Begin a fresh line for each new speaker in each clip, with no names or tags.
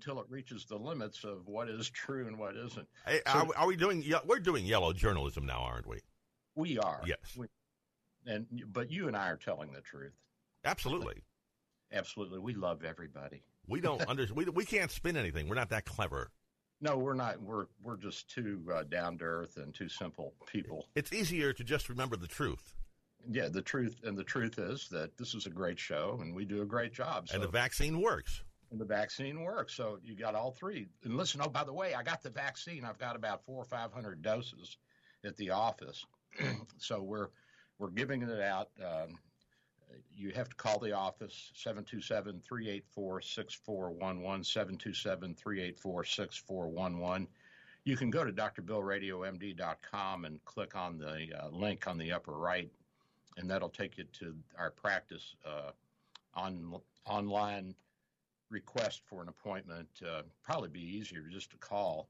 until it reaches the limits of what is true and what isn't.
Hey,
So-
are, we- are we doing? We're doing yellow journalism now, aren't we?
We are.
Yes.
We, and but you and I are telling the truth.
Absolutely.
Absolutely. We love everybody.
We don't under, we we can't spin anything. We're not that clever.
No, we're not. We're we're just too uh, down to earth and too simple people.
It's easier to just remember the truth.
Yeah, the truth and the truth is that this is a great show and we do a great job. So
And the vaccine works.
And the vaccine works. So you got all three. And listen, oh by the way, I got the vaccine. I've got about four or five hundred doses at the office. so we're we're giving it out. Um, you have to call the office 727-384-6411 727-384-6411 you can go to drbillradiomd.com and click on the uh, link on the upper right and that'll take you to our practice uh, on online request for an appointment uh, probably be easier just to call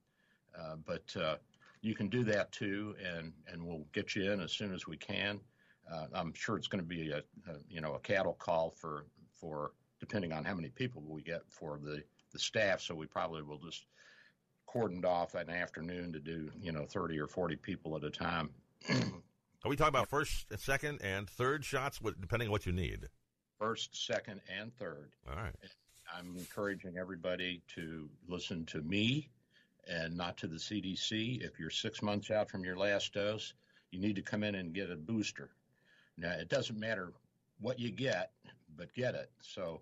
uh, but uh, you can do that too and and we'll get you in as soon as we can uh, I'm sure it's going to be a, a you know a cattle call for for depending on how many people we get for the the staff. So we probably will just cordoned off an afternoon to do you know 30 or 40 people at a time.
Are we talking about first, second, and third shots, depending on what you need?
First, second, and third.
All right.
I'm encouraging everybody to listen to me and not to the CDC. If you're six months out from your last dose, you need to come in and get a booster. Now, it doesn't matter what you get, but get it. So,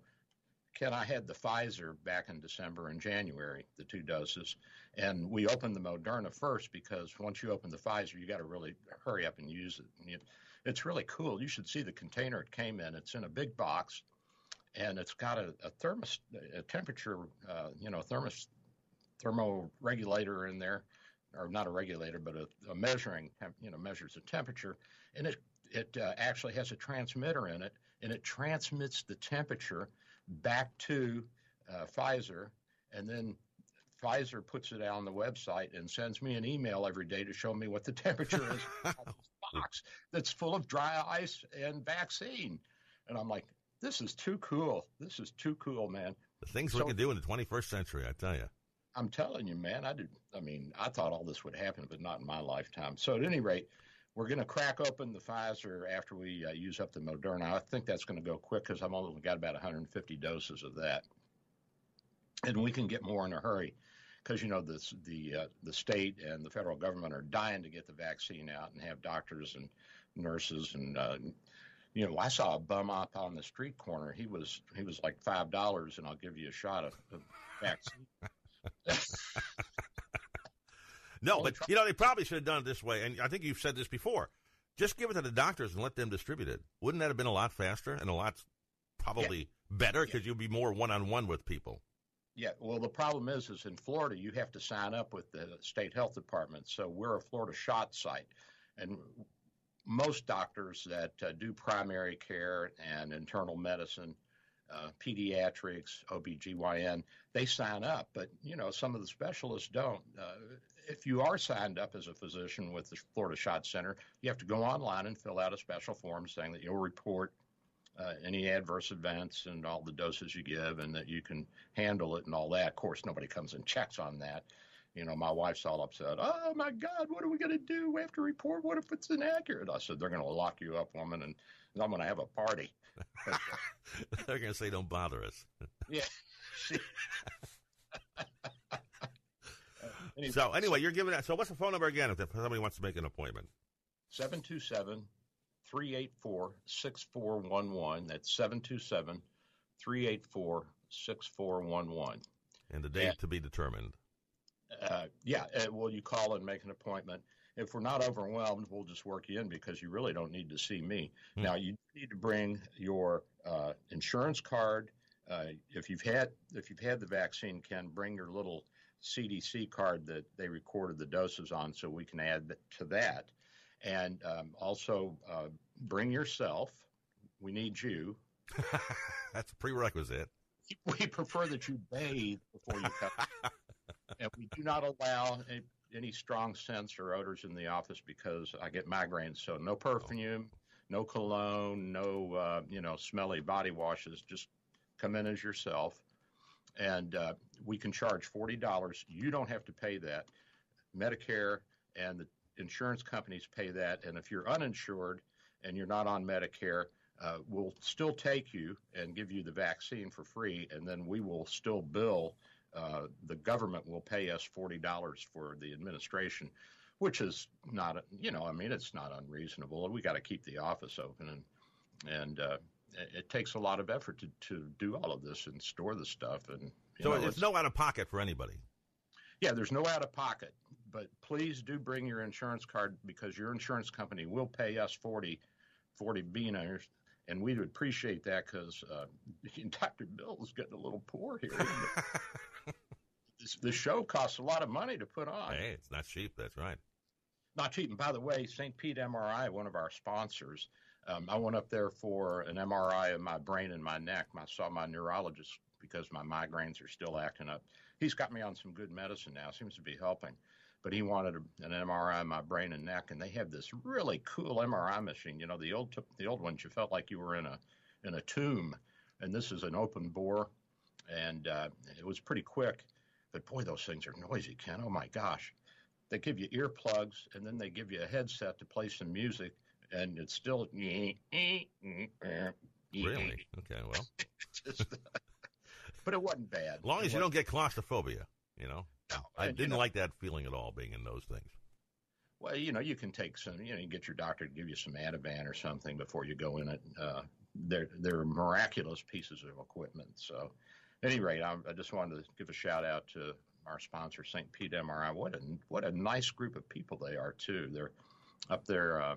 Ken, I had the Pfizer back in December and January, the two doses, and we opened the Moderna first because once you open the Pfizer, you got to really hurry up and use it. It's really cool. You should see the container it came in. It's in a big box, and it's got a, a thermos, a temperature, uh, you know, thermos, thermoregulator in there, or not a regulator, but a, a measuring, temp- you know, measures the temperature, and it it uh, actually has a transmitter in it, and it transmits the temperature back to uh, Pfizer, and then Pfizer puts it out on the website and sends me an email every day to show me what the temperature is this box that's full of dry ice and vaccine. And I'm like, this is too cool. This is too cool, man.
The things we can do in the 21st century, I tell you.
I'm telling you, man. I did. I mean, I thought all this would happen, but not in my lifetime. So at any rate, we're going to crack open the Pfizer after we uh, use up the Moderna. I think that's going to go quick because I've only got about 150 doses of that, and we can get more in a hurry because you know the the uh, the state and the federal government are dying to get the vaccine out and have doctors and nurses and uh, you know I saw a bum up on the street corner. He was he was like five dollars, and I'll give you a shot of, of vaccine.
No, but you know they probably should have done it this way. And I think you've said this before. Just give it to the doctors and let them distribute it. Wouldn't that have been a lot faster and a lot probably better because you'd be more one on one with people?
Yeah, well, the problem is, is in Florida, you have to sign up with the state health department. So we're a Florida shot site, and most doctors that uh, do primary care and internal medicine, uh, pediatrics, OBGYN, they sign up. But you know, some of the specialists don't. Uh, if you are signed up as a physician with the Florida Shot Center, you have to go online and fill out a special form saying that you'll report uh, any adverse events and all the doses you give and that you can handle it and all that. Of course, nobody comes and checks on that. You know, my wife's all upset. Oh my God, what are we going to do? We have to report. What if it's inaccurate? I said, they're going to lock you up, woman, and I'm going to have a party.
They're going to say, "Don't bother us."
yeah. Anyway,
So anyway, you're giving that. So what's the phone number again if somebody wants to make an appointment?
727 384 6411. That's 727 384 6411.
And the date
Yeah.
to be determined.
Uh, yeah, uh, well, you call and make an appointment. If we're not overwhelmed, we'll just work you in because you really don't need to see me.
Hmm.
Now, you need to bring your uh, insurance card, uh, if you've had if you've had the vaccine, Ken, bring your little CDC card that they recorded the doses on, so we can add to that. And um, also uh, bring yourself. We need you.
That's a prerequisite.
We prefer that you bathe before you come, and we do not allow any, any, strong scents or odors in the office because I get migraines. So no perfume, no cologne, no uh, you know smelly body washes. Just come in as yourself, and uh, we can charge forty dollars. You don't have to pay that. Medicare and the insurance companies pay that, and if you're uninsured and you're not on Medicare, uh, we'll still take you and give you the vaccine for free, and then we will still bill. Uh, the government will pay us forty dollars for the administration, which is not, you know, I mean, it's not unreasonable. We got to keep the office open, and and uh, it takes a lot of effort to, to do all of this and store the stuff. And
so know, it's, it's no out of pocket for anybody.
Yeah, there's no out of pocket, but please do bring your insurance card because your insurance company will pay us 40, 40 beaners, and we would appreciate that because uh, Dr. Bill is getting a little poor here. this, this show costs a lot of money to put on.
Hey, it's not cheap. That's right.
Not cheap. And by the way, St. Pete MRI, one of our sponsors, um, I went up there for an MRI of my brain and my neck. I saw my neurologist because my migraines are still acting up. He's got me on some good medicine now, seems to be helping. But he wanted a, an MRI of my brain and neck, and they have this really cool MRI machine. You know, the old the old ones, you felt like you were in a in a tomb, and this is an open bore, and uh, it was pretty quick. But boy, those things are noisy, Ken. Oh my gosh! They give you earplugs, and then they give you a headset to play some music and it's still.
Really? Okay, well.
Just, but it wasn't bad.
As long
as
it you don't get claustrophobia, you know.
No,
I
and,
didn't
you know,
like that feeling at all being in those things.
Well, you know, you can take some, you know, you get your doctor to give you some Ativan or something before you go in it. Uh, they're they're miraculous pieces of equipment. So, at any rate, I, I just wanted to give a shout out to our sponsor, St. Pete MRI. What a what a nice group of people they are too. They're up there uh,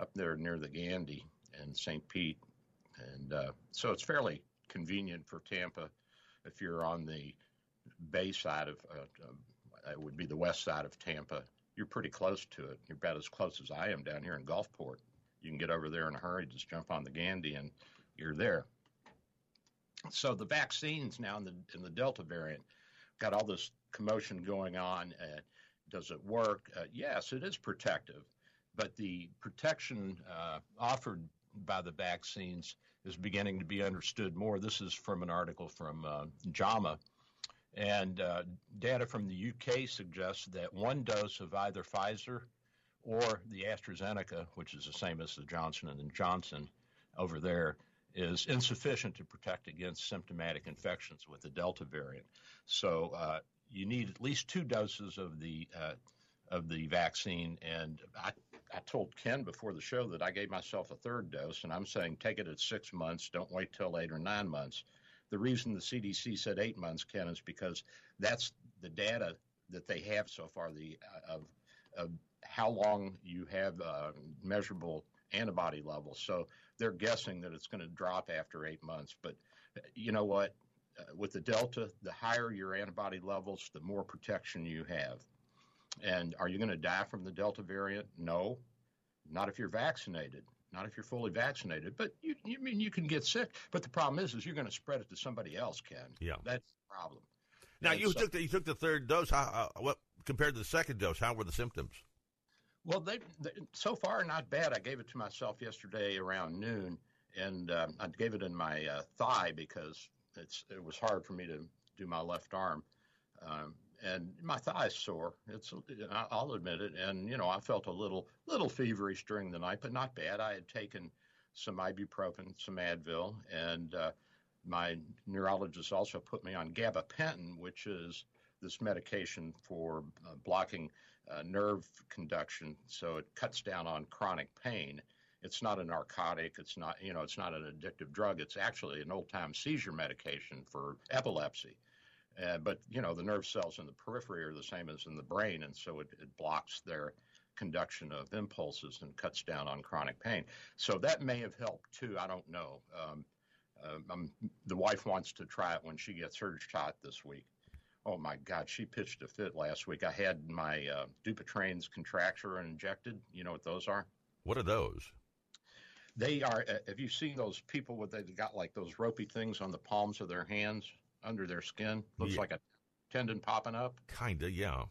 up there near the Gandy and St. Pete, and uh, so it's fairly convenient for Tampa if you're on the bay side of uh, uh, it would be the west side of Tampa. You're pretty close to it. You're about as close as I am down here in Gulfport. You can get over there in a hurry. Just jump on the Gandy and you're there. So the vaccines now in the in the Delta variant got all this commotion going on. Uh, does it work? Uh, yes, it is protective but the protection uh, offered by the vaccines is beginning to be understood more. This is from an article from uh, JAMA. And uh, data from the UK suggests that one dose of either Pfizer or the AstraZeneca, which is the same as the Johnson and Johnson over there, is insufficient to protect against symptomatic infections with the Delta variant. So uh, you need at least two doses of the uh, of the vaccine. And I, I told Ken before the show that I gave myself a third dose, and I'm saying take it at six months. Don't wait till eight or nine months. The reason the CDC said eight months, Ken, is because that's the data that they have so far the uh, of, of how long you have uh, measurable antibody levels. So they're guessing that it's going to drop after eight months. But you know what? Uh, with the Delta, the higher your antibody levels, the more protection you have. And are you going to die from the Delta variant? No, not if you're vaccinated. Not if you're fully vaccinated, but you, you mean you can get sick. But the problem is, is you're going to spread it to somebody else, Ken.
Yeah,
that's the problem.
Now and you so, took the, you took the third dose. How uh, what compared to the second dose? How were the symptoms?
Well, they, they, so far not bad. I gave it to myself yesterday around noon, and um, I gave it in my uh, thigh because it's it was hard for me to do my left arm. Um, and my thigh's sore. It's I'll admit it. And you know, I felt a little little feverish during the night, but not bad. I had taken some ibuprofen, some Advil, and uh, my neurologist also put me on gabapentin, which is this medication for uh, blocking uh, nerve conduction, so it cuts down on chronic pain. It's not a narcotic. It's not, you know, it's not an addictive drug. It's actually an old-time seizure medication for epilepsy. Uh, but you know the nerve cells in the periphery are the same as in the brain, and so it, it blocks their conduction of impulses and cuts down on chronic pain. So that may have helped too. I don't know. Um, um, the wife wants to try it when she gets her shot this week. Oh my God, she pitched a fit last week. I had my uh, Dupuytren's contracture injected. You know what those are?
What are those?
They are. Uh, have you seen those people with they got like those ropey things on the palms of their hands under their skin? Looks
Yeah.
like a tendon popping up.
Kinda, yeah.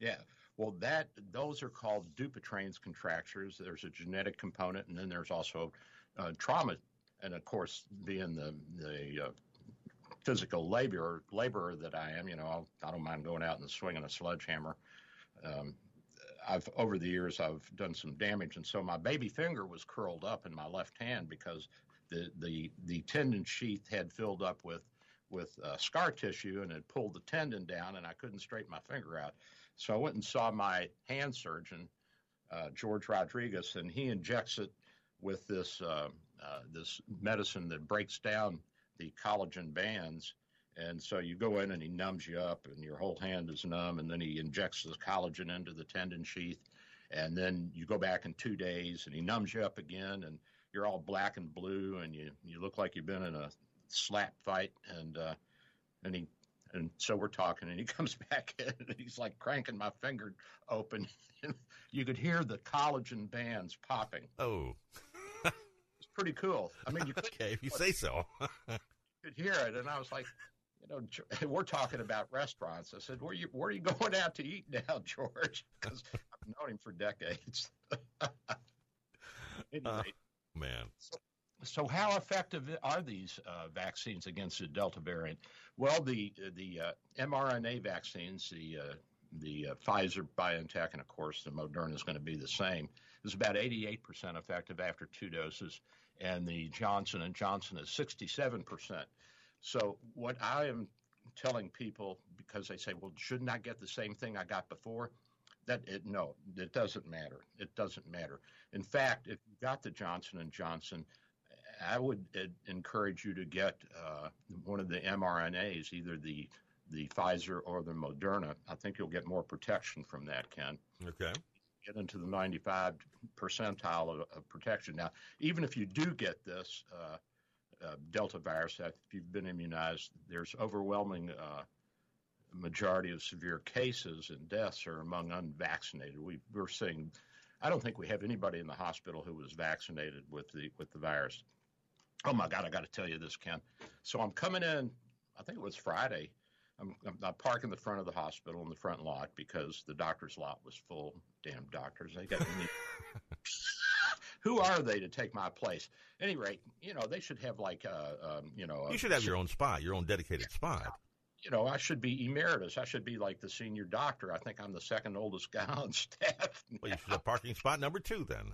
Yeah. Well, that those are called Dupuytren's contractures. There's a genetic component, and then there's also uh, trauma, and of course, being the the uh, physical laborer laborer that I am, you know, I'll, I don't mind going out and swinging a sledgehammer. Um, I've over the years I've done some damage, and so my baby finger was curled up in my left hand because the the the tendon sheath had filled up with with uh, scar tissue and had pulled the tendon down, and I couldn't straighten my finger out. So I went and saw my hand surgeon, uh, George Rodriguez, and he injects it with this uh, uh, this medicine that breaks down the collagen bands. And so you go in and he numbs you up, and your whole hand is numb. And then he injects the collagen into the tendon sheath. And then you go back in two days, and he numbs you up again, and you're all black and blue, and you you look like you've been in a slap fight. And uh, and he and so we're talking, and he comes back in, and he's like cranking my finger open. you could hear the collagen bands popping.
Oh,
It's pretty cool. I mean, you could,
okay, if you say so.
could hear it, and I was like, you know, we're talking about restaurants. I said, where you where are you going out to eat now, George? Because I've known him for decades. anyway,
Uh. Man.
So, how effective are these uh, vaccines against the Delta variant? Well, the the uh, mRNA vaccines, the uh, the uh, Pfizer, BioNTech, and of course the Moderna is going to be the same. It's about 88% effective after two doses, and the Johnson and Johnson is 67%. So, what I am telling people because they say, "Well, shouldn't I get the same thing I got before?" That it no, it doesn't matter. It doesn't matter. In fact, if you got the Johnson and Johnson, I would uh, encourage you to get uh, one of the mRNAs, either the the Pfizer or the Moderna. I think you'll get more protection from that, Ken.
Okay.
Get into the 95 percentile of, of protection. Now, even if you do get this uh, uh, Delta virus, if you've been immunized, there's overwhelming uh, majority of severe cases and deaths are among unvaccinated. We, we're seeing. I don't think we have anybody in the hospital who was vaccinated with the with the virus. Oh my God! I got to tell you this, Ken. So I'm coming in. I think it was Friday. I'm, I'm, I park in the front of the hospital in the front lot because the doctor's lot was full. Damn doctors! They got. Who are they to take my place? At Any rate, you know they should have like uh, um, you know. a-
You should have your own spot, your own dedicated spot.
you know, I should be emeritus. I should be like the senior doctor. I think I'm the second oldest guy on staff.
Well, you should have parking spot number two then.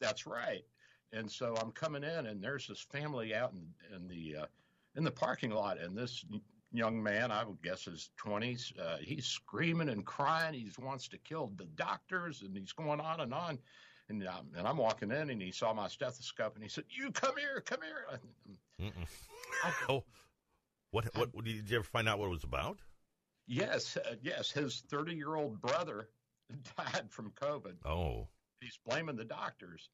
That's right. And so I'm coming in, and there's this family out in, in the uh, in the parking lot, and this young man, I would guess his 20s, uh, he's screaming and crying. He wants to kill the doctors, and he's going on and on. And, um, and I'm walking in, and he saw my stethoscope, and he said, "You come here, come here."
Mm-mm. oh, what, what? What did you ever find out what it was about?
Yes, uh, yes. His 30 year old brother died from COVID.
Oh,
he's blaming the doctors.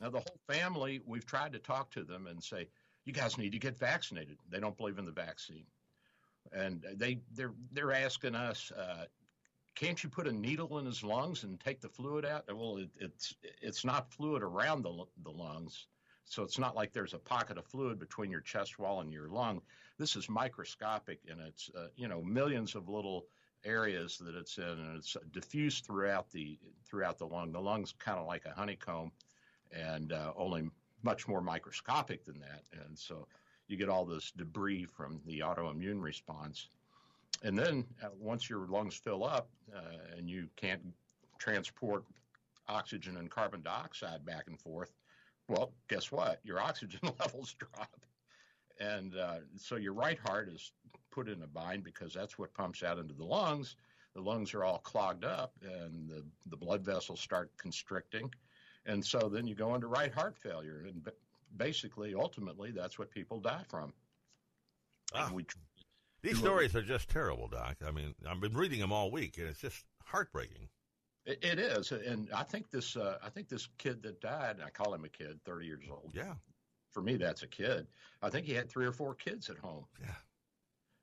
Now the whole family, we've tried to talk to them and say, "You guys need to get vaccinated." They don't believe in the vaccine, and they they're they're asking us, uh, "Can't you put a needle in his lungs and take the fluid out?" Well, it, it's it's not fluid around the the lungs, so it's not like there's a pocket of fluid between your chest wall and your lung. This is microscopic, and it's uh, you know millions of little areas that it's in, and it's diffused throughout the throughout the lung. The lung's kind of like a honeycomb, and uh, only much more microscopic than that. And so you get all this debris from the autoimmune response. And then uh, once your lungs fill up uh, and you can't transport oxygen and carbon dioxide back and forth, well, guess what? Your oxygen levels drop. And uh, so your right heart is put in a bind because that's what pumps out into the lungs. The lungs are all clogged up and the, the blood vessels start constricting. And so then you go into right heart failure. And basically, ultimately, that's what people die from.
Ah. These stories are just terrible, Doc. I mean, I've been reading them all week, and it's just heartbreaking.
it, it is. And I think this uh, I think this kid that died, I call him a kid, 30 years old,
Yeah.
for me, that's a kid. I think he had three or four kids at home.
Yeah.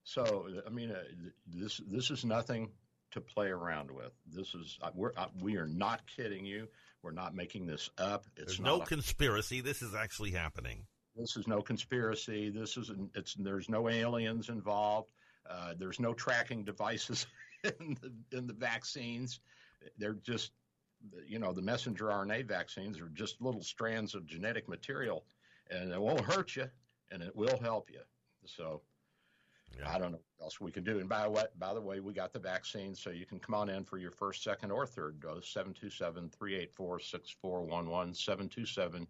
So I mean, uh, this this is nothing to play around with. This is uh, we're uh, we are not kidding you. We're not making this up. It's
There's no
a,
conspiracy. This is actually happening.
This is no conspiracy. This is it's there's no aliens involved. Uh, there's no tracking devices in the in the vaccines. They're just you know the messenger RNA vaccines are just little strands of genetic material, and it won't hurt you, and it will help you. So. Yeah. I don't know what else we can do. And by what by the way, we got the vaccine, so you can come on in for your first, second, or third dose. 727-384-6411,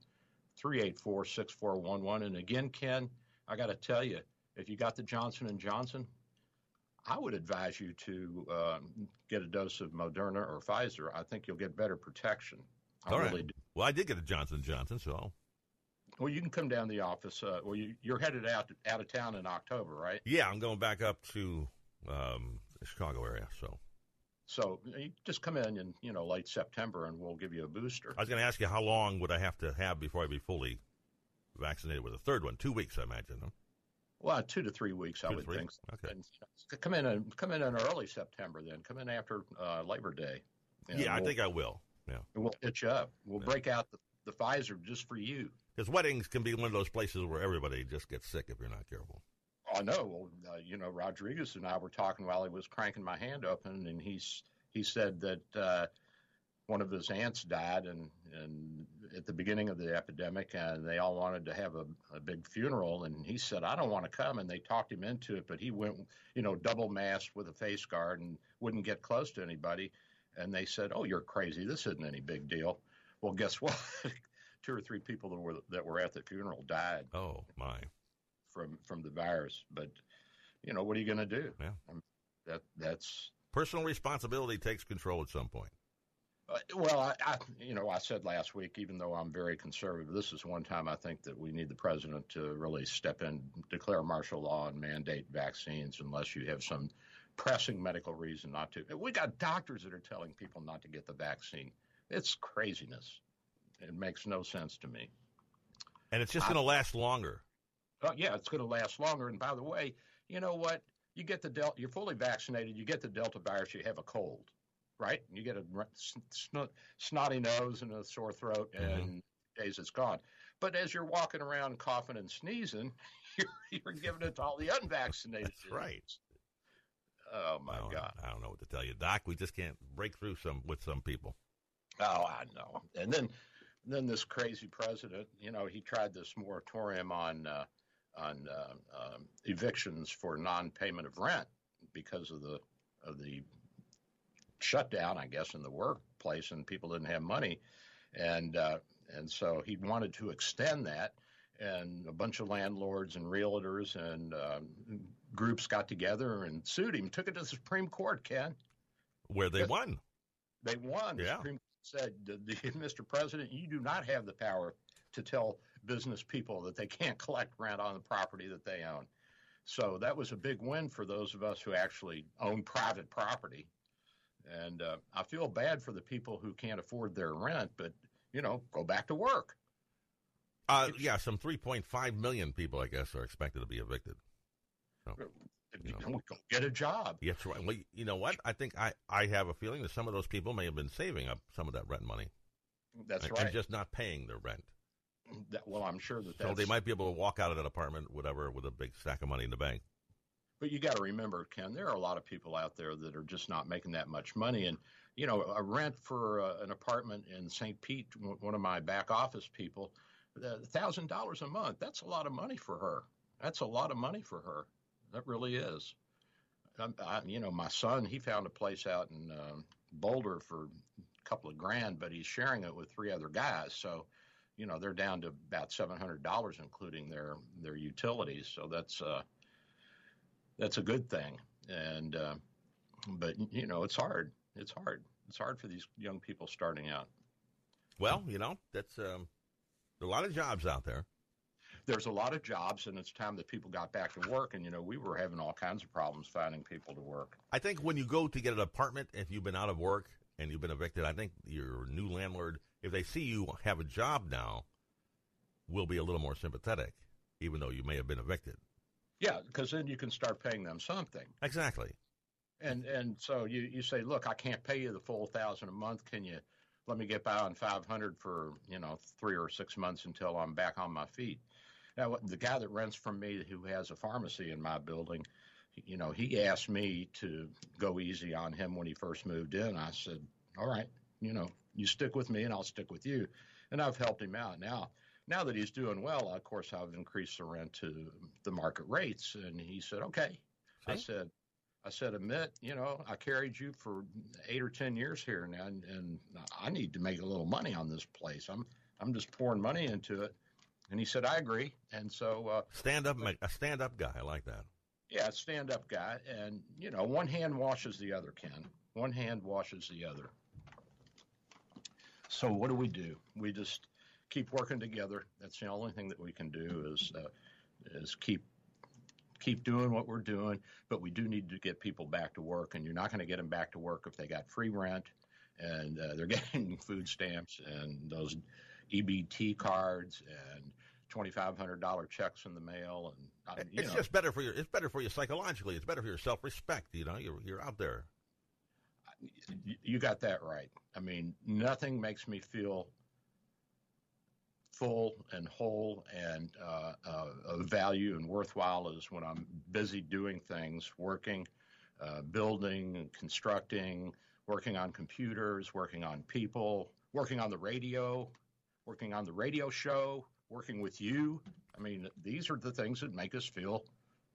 727-384-6411. And again, Ken, I got to tell you, if you got the Johnson and Johnson, I would advise you to um, get a dose of Moderna or Pfizer. I think you'll get better protection. I
All really right. Do. Well, I did get a Johnson and Johnson, so.
Well, you can come down to the office. Uh, well, you, are headed out out of town in October, right?
Yeah, I'm going back up to um, the Chicago area. So.
So you just come in in you know late September, and we'll give you a booster.
I was going to ask you how long would I have to have before I be fully vaccinated with a third one? Two weeks, I imagine. Huh?
Well, two to three weeks,
two
I would think.
Okay.
And come in and come in in early September. Then come in after uh, Labor Day.
Yeah, we'll, I think I will. Yeah,
we'll hit you up. We'll yeah. break out the, the Pfizer just for you.
Because weddings can be one of those places where everybody just gets sick if you're not careful.
I know. Well, uh, you know, Rodriguez and I were talking while he was cranking my hand open, and he's he said that uh, one of his aunts died, and and at the beginning of the epidemic, and they all wanted to have a, a big funeral, and he said, I don't want to come, and they talked him into it, but he went, you know, double masked with a face guard and wouldn't get close to anybody, and they said, Oh, you're crazy. This isn't any big deal. Well, guess what? Two or three people that were that were at the funeral died.
Oh my!
From from the virus, but you know what are you going to do?
Yeah,
I mean, that that's
personal responsibility takes control at some point.
Uh, well, I, I, you know, I said last week, even though I'm very conservative, this is one time I think that we need the president to really step in, declare martial law, and mandate vaccines unless you have some pressing medical reason not to. We got doctors that are telling people not to get the vaccine. It's craziness. It makes no sense to me.
And it's just going to last longer.
Uh, yeah, it's going to last longer. And by the way, you know what? You get the delta. You're fully vaccinated. You get the Delta virus. You have a cold, right? You get a sn- snotty nose and a sore throat, mm-hmm. and days it's gone. But as you're walking around coughing and sneezing, you're, you're giving it to all the unvaccinated.
That's right.
Oh my God!
I don't know what to tell you, Doc. We just can't break through some with some people.
Oh, I know. And then then this crazy president, you know, he tried this moratorium on uh, on uh, um, evictions for non-payment of rent because of the of the shutdown, I guess, in the workplace, and people didn't have money, and uh, and so he wanted to extend that, and a bunch of landlords and realtors and um, groups got together and sued him, took it to the Supreme Court, Ken,
where they won.
They won.
Yeah.
The Supreme said, Mr. President, you do not have the power to tell business people that they can't collect rent on the property that they own. So that was a big win for those of us who actually own private property. And uh, I feel bad for the people who can't afford their rent, but, you know, go back to work.
Uh, yeah, some 3.5 million people, I guess, are expected to be evicted.
So. You know, go get a job.
Yes, right. Well, you know what? I think I, I have a feeling that some of those people may have been saving up some of that rent money.
That's
and,
right.
And just not paying their rent.
That, well, I'm sure that
so they might be able to walk out of that apartment, whatever, with a big stack of money in the bank.
But you got to remember, Ken, there are a lot of people out there that are just not making that much money, and you know, a rent for uh, an apartment in St. Pete, one of my back office people, thousand dollars a month. That's a lot of money for her. That's a lot of money for her. That really is. I, you know, my son, he found a place out in uh, Boulder for a couple of grand, but he's sharing it with three other guys. So, you know, they're down to about seven hundred dollars, including their their utilities. So that's uh, that's a good thing. And uh, but you know, it's hard. It's hard. It's hard for these young people starting out.
Well, you know, that's um, a lot of jobs out there
there's a lot of jobs, and it's time that people got back to work. And you know, we were having all kinds of problems finding people to work.
I think when you go to get an apartment, if you've been out of work and you've been evicted, I think your new landlord, if they see you have a job now, will be a little more sympathetic, even though you may have been evicted.
Yeah, because then you can start paying them something.
Exactly.
And and so you you say, look, I can't pay you the full thousand a month. Can you let me get by on five hundred for you know three or six months until I'm back on my feet? Now the guy that rents from me, who has a pharmacy in my building, you know, he asked me to go easy on him when he first moved in. I said, all right, you know, you stick with me and I'll stick with you. And I've helped him out. Now, now that he's doing well, of course, I've increased the rent to the market rates. And he said, okay. See? I said, I said, Amit, you know, I carried you for eight or ten years here now, and, and I need to make a little money on this place. I'm I'm just pouring money into it. And he said, I agree. And so uh,
stand up, a stand up guy. I like that.
Yeah, stand up guy. And you know, one hand washes the other. Ken, one hand washes the other. So what do we do? We just keep working together. That's the only thing that we can do is uh, is keep keep doing what we're doing. But we do need to get people back to work, and you're not going to get them back to work if they got free rent and uh, they're getting food stamps and those EBT cards and twenty five hundred dollar checks in the mail and
uh, it's know. just better for you. It's better for you psychologically. It's better for your self respect. You know, you're you're out there.
You got that right. I mean, nothing makes me feel full and whole and uh, uh, of value and worthwhile is when I'm busy doing things, working, uh, building, constructing, working on computers, working on people, working on the radio, working on the radio show, working with you. I mean, these are the things that make us feel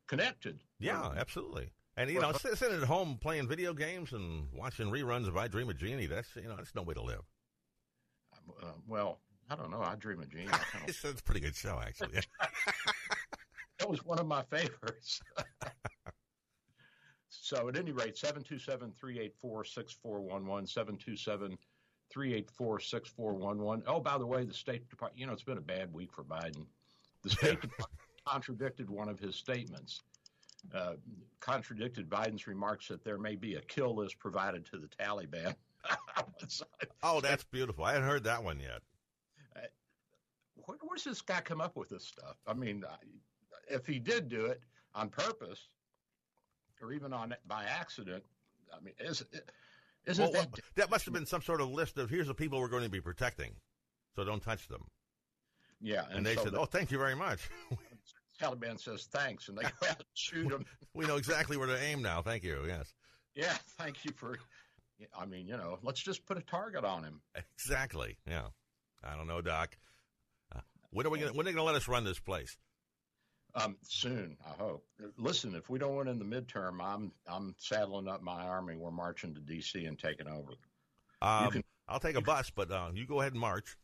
connected.
Yeah, absolutely. And you know, sitting at home playing video games and watching reruns of I Dream of Jeannie, that's you know, that's no way to live.
Uh, well, I don't know. I Dream of Jeannie.
it's a pretty good show, actually.
that was one of my favorites. so, at any rate, 727 384 6411, 727 384 6411. Oh, by the way, the State Department, you know, it's been a bad week for Biden. The State Department contradicted one of his statements, uh, contradicted Biden's remarks that there may be a kill list provided to the Taliban.
oh, that's beautiful. I hadn't heard that one yet. Uh,
where, where's this guy come up with this stuff? I mean, if he did do it on purpose or even on by accident, I mean, is it,
isn't well, that that must have been some sort of list of here's the people we're going to be protecting, so don't touch them.
Yeah,
and, and they so said, the, "Oh, thank you very much."
Taliban says thanks, and they go out and shoot them.
we know exactly where to aim now. Thank you. Yes.
Yeah, thank you for. I mean, you know, let's just put a target on him.
Exactly. Yeah. I don't know, Doc. Uh, when are we? Gonna, when are they going to let us run this place?
Um, soon, I hope. Listen, if we don't win in the midterm, I'm I'm saddling up my army. We're marching to D.C. and taking over.
Um, can, I'll take a bus, but uh, you go ahead and march.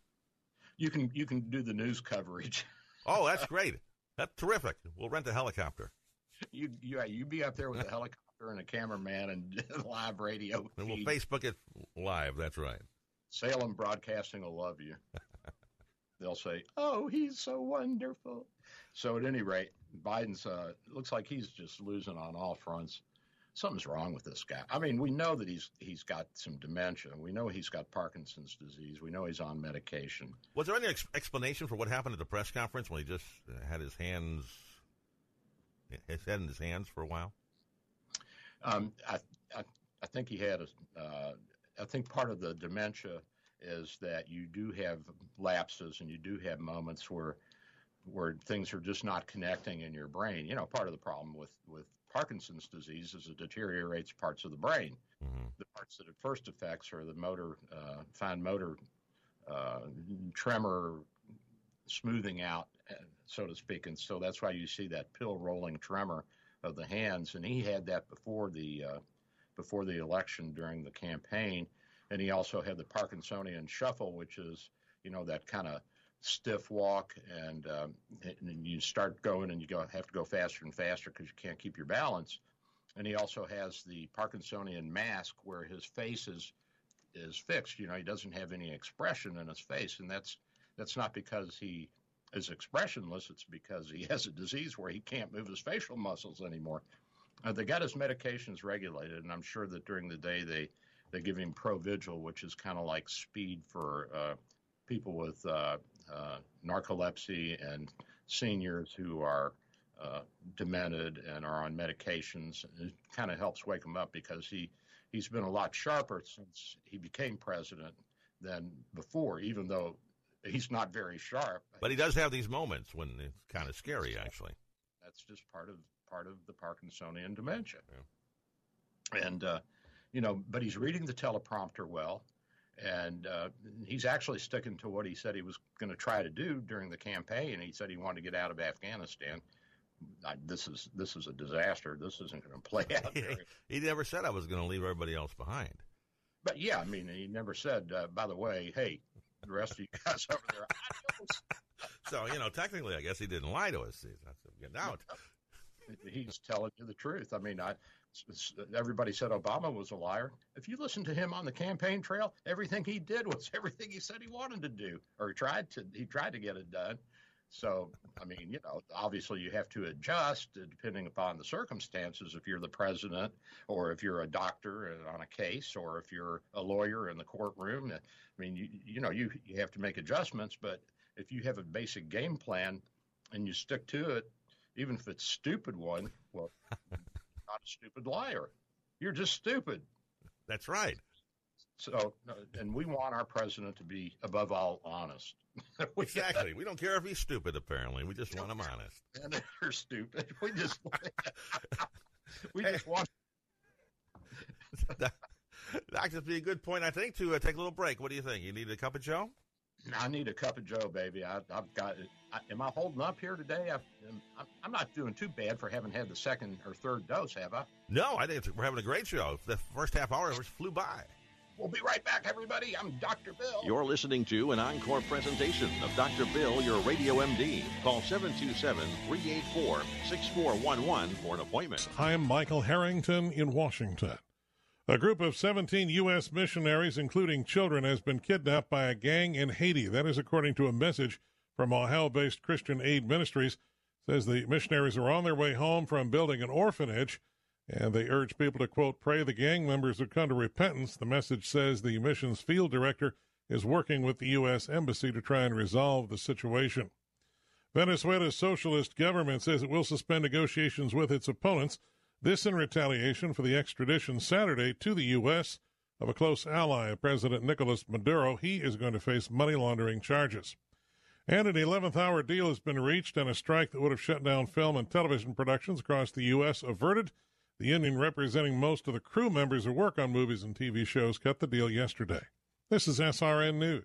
You can you can do the news coverage.
oh, that's great. That's terrific. We'll rent a helicopter.
You you you be up there with a helicopter and a cameraman and live radio.
And we'll Facebook it live. That's right.
Salem Broadcasting will love you. They'll say, "Oh, he's so wonderful." So at any rate, Biden's uh, looks like he's just losing on all fronts. Something's wrong with this guy. I mean, we know that he's he's got some dementia. We know he's got Parkinson's disease. We know he's on medication.
Was there any ex- explanation for what happened at the press conference when he just had his hands, his head in his hands for a while?
Um, I, I, I think he had a. Uh, I think part of the dementia is that you do have lapses and you do have moments where where things are just not connecting in your brain. You know, part of the problem with with Parkinson's disease is it deteriorates parts of the brain. Mm-hmm. The parts that it first affects are the motor, uh, fine motor uh, tremor smoothing out, so to speak. And so that's why you see that pill rolling tremor of the hands. And he had that before the uh, before the election during the campaign, and he also had the Parkinsonian shuffle, which is you know that kind of stiff walk, and, um, and you start going, and you go have to go faster and faster because you can't keep your balance. And he also has the Parkinsonian mask, where his face is is fixed. You know, he doesn't have any expression in his face, and that's that's not because he is expressionless. It's because he has a disease where he can't move his facial muscles anymore. Uh, they got his medications regulated, and I'm sure that during the day they they give him Provigil, which is kind of like speed for uh, people with uh, uh, narcolepsy and seniors who are uh, demented and are on medications. It kind of helps wake him up because he he's been a lot sharper since he became president than before, even though he's not very sharp.
But he does have these moments when it's kind of scary, actually.
That's just part of part of the Parkinsonian dementia. Yeah. And uh, you know, but he's reading the teleprompter well, and uh, he's actually sticking to what he said he was going to try to do during the campaign. He said he wanted to get out of Afghanistan. I, this is this is a disaster. This isn't going to play out.
he never said I was going to leave everybody else behind.
But yeah, I mean, he never said. Uh, by the way, hey, the rest of you guys over there.
so you know, technically, I guess he didn't lie to us. Get out.
He's telling you the truth. I mean, I everybody said Obama was a liar. If you listen to him on the campaign trail, everything he did was everything he said he wanted to do, or he tried to. He tried to get it done. So, I mean, you know, obviously you have to adjust depending upon the circumstances. If you're the president, or if you're a doctor on a case, or if you're a lawyer in the courtroom, I mean, you you know, you you have to make adjustments. But if you have a basic game plan and you stick to it, even if it's stupid one, well, not a stupid liar. You're just stupid.
That's right.
So, and we want our president to be above all honest.
exactly. We don't care if he's stupid. Apparently, we just want him honest.
And they're stupid. We just we just want.
that, that could be a good point, I think, to uh, take a little break. What do you think? You need a cup of Joe?
I need a cup of Joe, baby. I, have got it. I, am I holding up here today? I, am not doing too bad for having had the second or third dose, have I?
No, I think we're having a great show. The first half hour just flew by.
We'll be right back, everybody. I'm Dr. Bill.
You're listening to an encore presentation of Dr. Bill, your radio MD. Call 727 384 6411 for an appointment.
I'm Michael Harrington in Washington. A group of 17 U.S. missionaries, including children, has been kidnapped by a gang in Haiti. That is according to a message from Ohio based Christian Aid Ministries. It says the missionaries are on their way home from building an orphanage and they urge people to, quote, pray the gang members would come to repentance. The message says the mission's field director is working with the U.S. Embassy to try and resolve the situation. Venezuela's socialist government says it will suspend negotiations with its opponents, this in retaliation for the extradition Saturday to the U.S. of a close ally of President Nicolas Maduro. He is going to face money laundering charges. And an 11th hour deal has been reached, and a strike that would have shut down film and television productions across the U.S. averted. The union representing most of the crew members who work on movies and TV shows cut the deal yesterday. This is SRN News.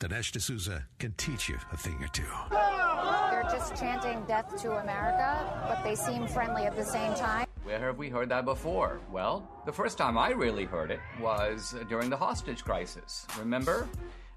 Dinesh D'Souza can teach you a thing or two.
They're just chanting death to America, but they seem friendly at the same time.
Where have we heard that before? Well, the first time I really heard it was during the hostage crisis. Remember?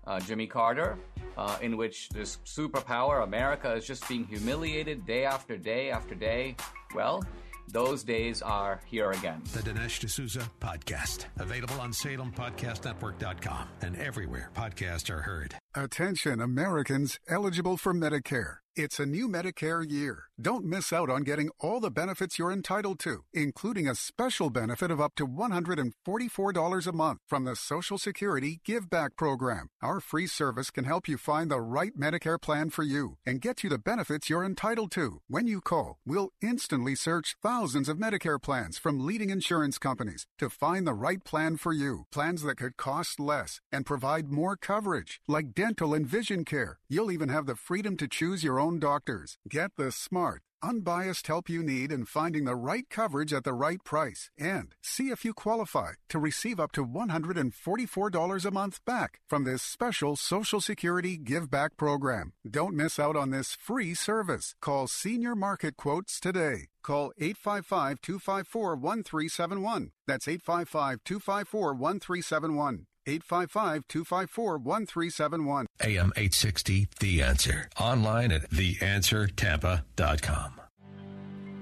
Uh, Jimmy Carter, uh, in which this superpower, America, is just being humiliated day after day after day. Well, those days are here again.
The Dinesh D'Souza Podcast. Available on SalemPodcastNetwork.com and everywhere podcasts are heard.
Attention Americans eligible for Medicare. It's a new Medicare year. Don't miss out on getting all the benefits you're entitled to, including a special benefit of up to $144 a month from the Social Security Give Back program. Our free service can help you find the right Medicare plan for you and get you the benefits you're entitled to. When you call, we'll instantly search thousands of Medicare plans from leading insurance companies to find the right plan for you. Plans that could cost less and provide more coverage, like dental and vision care. You'll even have the freedom to choose your own doctors. Get the smart, unbiased help you need in finding the right coverage at the right price. And see if you qualify to receive up to $144 a month back from this special Social Security Give Back program. Don't miss out on this free service. Call Senior Market Quotes today. Call 855 254 1371. That's 855 254 1371. 855 254 1371.
AM 860, The Answer. Online at theanswertampa.com.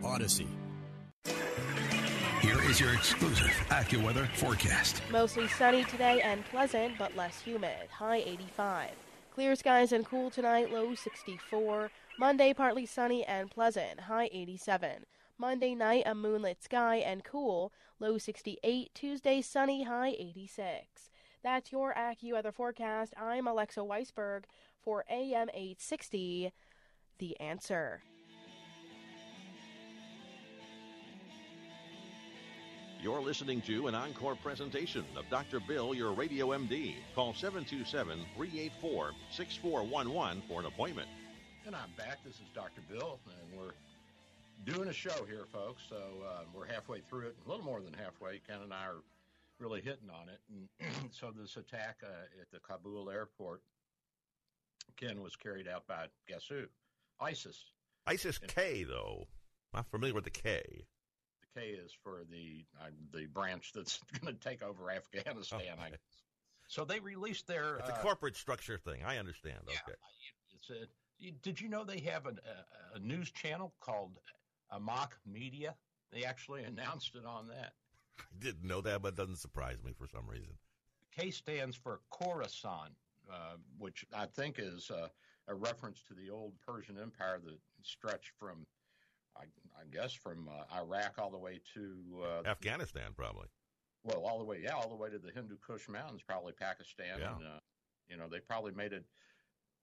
Odyssey.
Here is your exclusive AccuWeather forecast.
Mostly sunny today and pleasant, but less humid. High 85. Clear skies and cool tonight, low 64. Monday, partly sunny and pleasant, high 87. Monday night, a moonlit sky and cool, low 68. Tuesday, sunny, high 86. That's your AccuWeather forecast. I'm Alexa Weisberg for AM 860, The Answer.
You're listening to an encore presentation of Dr. Bill, your radio MD. Call 727 384 6411 for an appointment.
And I'm back. This is Dr. Bill, and we're doing a show here, folks. So uh, we're halfway through it, a little more than halfway. Ken and I are really hitting on it. And so this attack uh, at the Kabul airport, Ken, was carried out by guess who? ISIS.
ISIS K, though. I'm not familiar with the K.
The K is for the uh, the branch that's going to take over Afghanistan. Okay. So they released their.
It's a uh, corporate structure thing. I understand.
Yeah,
okay.
It's a, did you know they have a, a, a news channel called Amaq Media? They actually announced it on that.
I didn't know that, but it doesn't surprise me for some reason.
K stands for Khorasan, uh, which I think is uh, a reference to the old Persian Empire that stretched from, I, I guess, from uh, Iraq all the way to
uh, Afghanistan, probably.
Well, all the way, yeah, all the way to the Hindu Kush Mountains, probably Pakistan.
Yeah.
And, uh, you know, they probably made it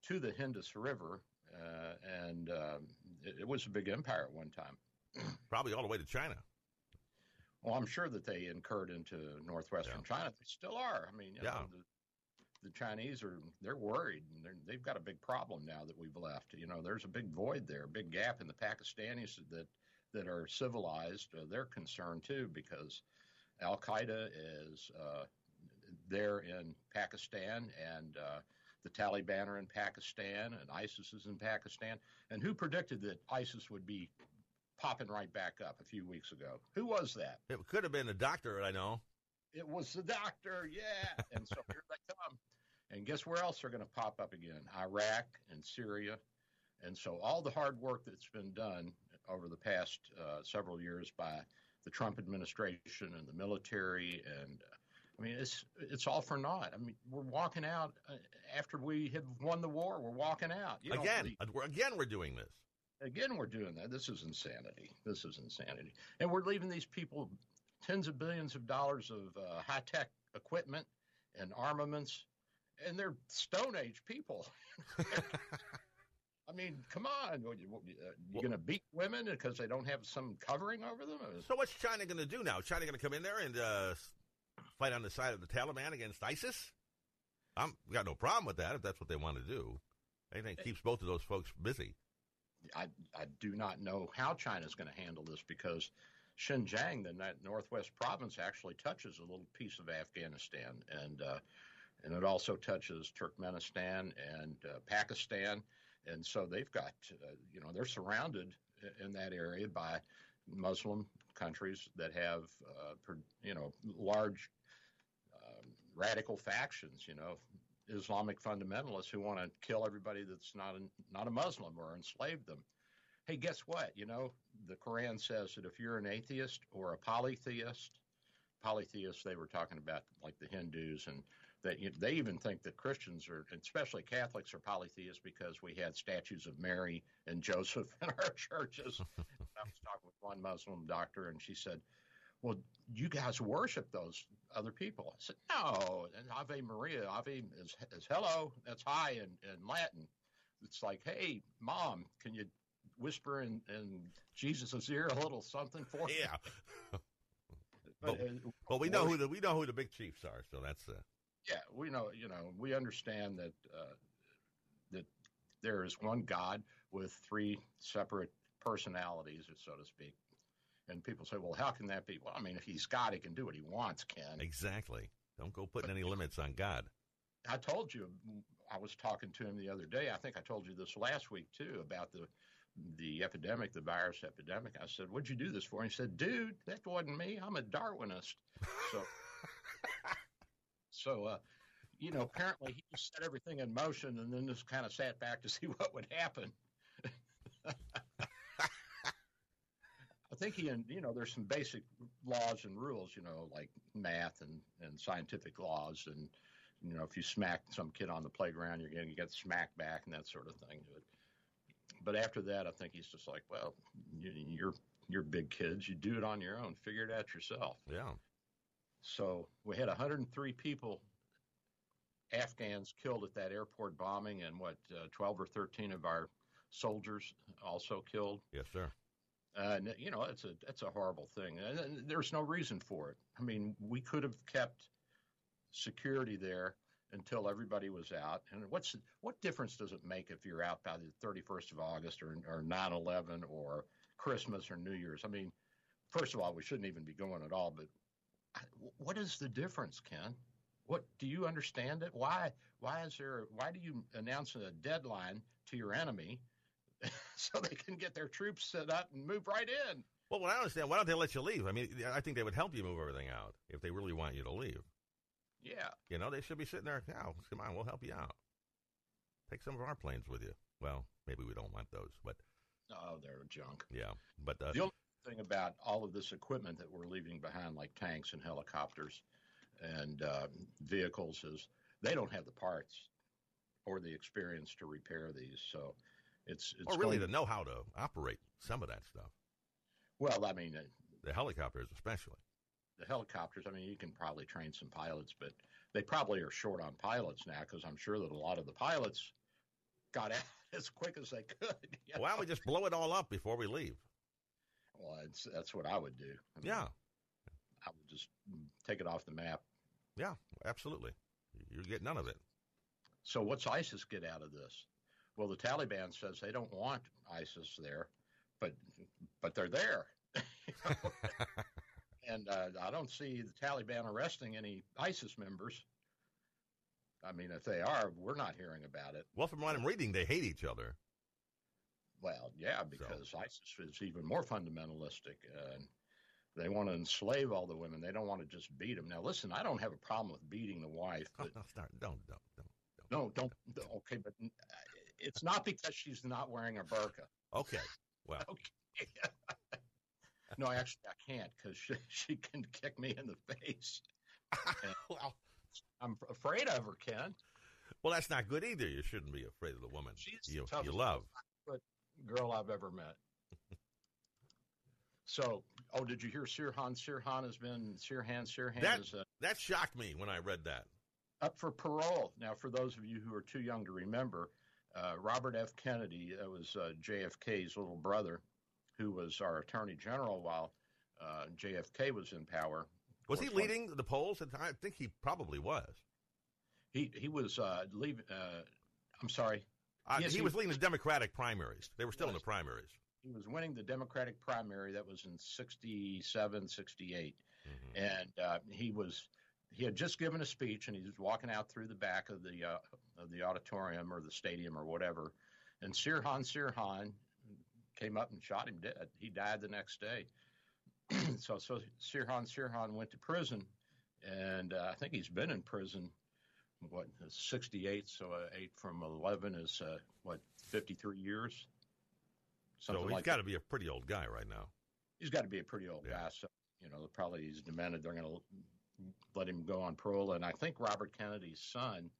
to the Indus River, uh, and um, it, it was a big empire at one time.
probably all the way to China.
Well, I'm sure that they incurred into northwestern yeah. China. They still are. I mean,
yeah.
Know, the, the, Chinese are they're worried. And they have got a big problem now that we've left. You know, there's a big void there, a big gap in the Pakistanis that that are civilized. Uh, they're concerned too because Al Qaeda is uh, there in Pakistan and. Uh, the Taliban are in Pakistan and ISIS is in Pakistan. And who predicted that ISIS would be popping right back up a few weeks ago. Who was that?
It could have been the doctor, I know.
It was the doctor, yeah. and so here they come. And guess where else they're going to pop up again? Iraq and Syria. And so all the hard work that's been done over the past uh, several years by the Trump administration and the military and uh, I mean, it's it's all for naught. I mean, we're walking out uh, after we have won the war. We're walking out
you again. Again, we're doing this.
Again, we're doing that. This is insanity. This is insanity. And we're leaving these people tens of billions of dollars of uh, high tech equipment and armaments and they're Stone Age people. I mean, come on. You're going to beat women because they don't have some covering over them?
So what's China going to do now? China going to come in there and uh, fight on the side of the Taliban against ISIS? I'm got no problem with that if that's what they want to do. Anything keeps both of those folks busy.
I, I do not know how China's going to handle this because Xinjiang, the northwest province, actually touches a little piece of Afghanistan, and uh, and it also touches Turkmenistan and uh, Pakistan, and so they've got uh, you know they're surrounded in that area by Muslim countries that have uh, you know large um, radical factions, you know Islamic fundamentalists who want to kill everybody that's not a, not a Muslim or enslave them. Hey, guess what? You know, the Quran says that if you're an atheist or a polytheist, polytheists, they were talking about like the Hindus and that you, they even think that Christians are, especially Catholics, are polytheists because we had statues of Mary and Joseph in our churches. I was talking with one Muslim doctor, and she said, well, you guys worship those other people. I said, no, and Ave Maria, Ave is, is hello, that's hi in, in Latin. It's like, hey, mom, can you whisper in, in Jesus' ear a little something for me?
Yeah. but, but, we know who the we know who the big chiefs are, so that's uh...
yeah. We know, you know, we understand that uh, that there is one God with three separate personalities, so to speak. And people say, well, how can that be? Well, I mean, if he's God, he can do what he wants, Ken.
Exactly. Don't go putting any limits on God.
I told you, I was talking to him the other day. I think I told you this last week too about the the epidemic, the virus epidemic. I said, "What'd you do this for?" And he said, "Dude, that wasn't me. I'm a Darwinist." So, so uh, you know, apparently he just set everything in motion and then just kind of sat back to see what would happen. I think he, you know, there's some basic laws and rules, you know, like math and, and scientific laws. And, you know, if you smack some kid on the playground, you're going to get smacked back and that sort of thing. But, but after that, I think he's just like, well, you, you're, you're big kids. You do it on your own. Figure it out yourself.
Yeah.
So we had 103 people, Afghans, killed at that airport bombing, and what, uh, 12 or 13 of our soldiers also killed.
Yes, sir.
Uh, you know, it's a it's a horrible thing, and there's no reason for it. I mean, we could have kept security there until everybody was out. And what's what difference does it make if you're out by the 31st of August or or 9/11 or Christmas or New Year's? I mean, first of all, we shouldn't even be going at all. But what is the difference, Ken? What do you understand it? Why why is there? Why do you announce a deadline to your enemy? so they can get their troops set up and move right in.
Well, what I understand, why don't they let you leave? I mean, I think they would help you move everything out if they really want you to leave.
Yeah.
You know, they should be sitting there, now, come on, we'll help you out. Take some of our planes with you. Well, maybe we don't want those, but.
Oh, they're junk.
Yeah. But uh,
the only thing about all of this equipment that we're leaving behind, like tanks and helicopters and uh, vehicles, is they don't have the parts or the experience to repair these. So it's, it's
or really to know how to operate some of that stuff.
Well, I mean, uh,
the helicopters, especially.
The helicopters. I mean, you can probably train some pilots, but they probably are short on pilots now because I'm sure that a lot of the pilots got out as quick as they could.
Why don't we just blow it all up before we leave?
Well, that's what I would do. I
mean, yeah.
I would just take it off the map.
Yeah, absolutely. You get none of it.
So, what's ISIS get out of this? Well, the Taliban says they don't want ISIS there, but but they're there. and uh, I don't see the Taliban arresting any ISIS members. I mean, if they are, we're not hearing about it.
Well, from what I'm reading, they hate each other.
Well, yeah, because so. ISIS is even more fundamentalistic. Uh, they want to enslave all the women. They don't want to just beat them. Now, listen, I don't have a problem with beating the wife. But
oh, no, don't, don't, don't,
don't. No, don't. Okay, but it's not because she's not wearing a burqa.
Okay. Well.
Okay. no, actually, I can't because she, she can kick me in the face. well, I'm afraid of her, Ken.
Well, that's not good either. You shouldn't be afraid of the woman
She's
you,
the
you love.
girl I've ever met. so, oh, did you hear Sirhan? Sirhan has been Sirhan. Sirhan
that,
is. Uh,
that shocked me when I read that.
up for parole. Now, for those of you who are too young to remember, uh, Robert F. Kennedy, that was uh, JFK's little brother, who was our Attorney General while uh, JFK was in power.
Was he leading the polls? I think he probably was.
He he was uh, leaving. Uh, I'm sorry.
Uh, yes, he, he, was leading the Democratic primaries. They were still in the primaries.
He was winning the Democratic primary. That was in 67, 68. Mm-hmm. And uh, he was he had just given a speech and he was walking out through the back of the uh, of the auditorium or the stadium or whatever, and Sirhan Sirhan came up and shot him dead. He died the next day. so so Sirhan Sirhan went to prison, and uh, I think he's been in prison. What 68? So uh, eight from 11 is uh, what 53 years.
Something so he's like got to be a pretty old guy right now.
He's got to be a pretty old yeah. guy. So you know, probably he's demented. They're going to let him go on parole. And I think Robert Kennedy's son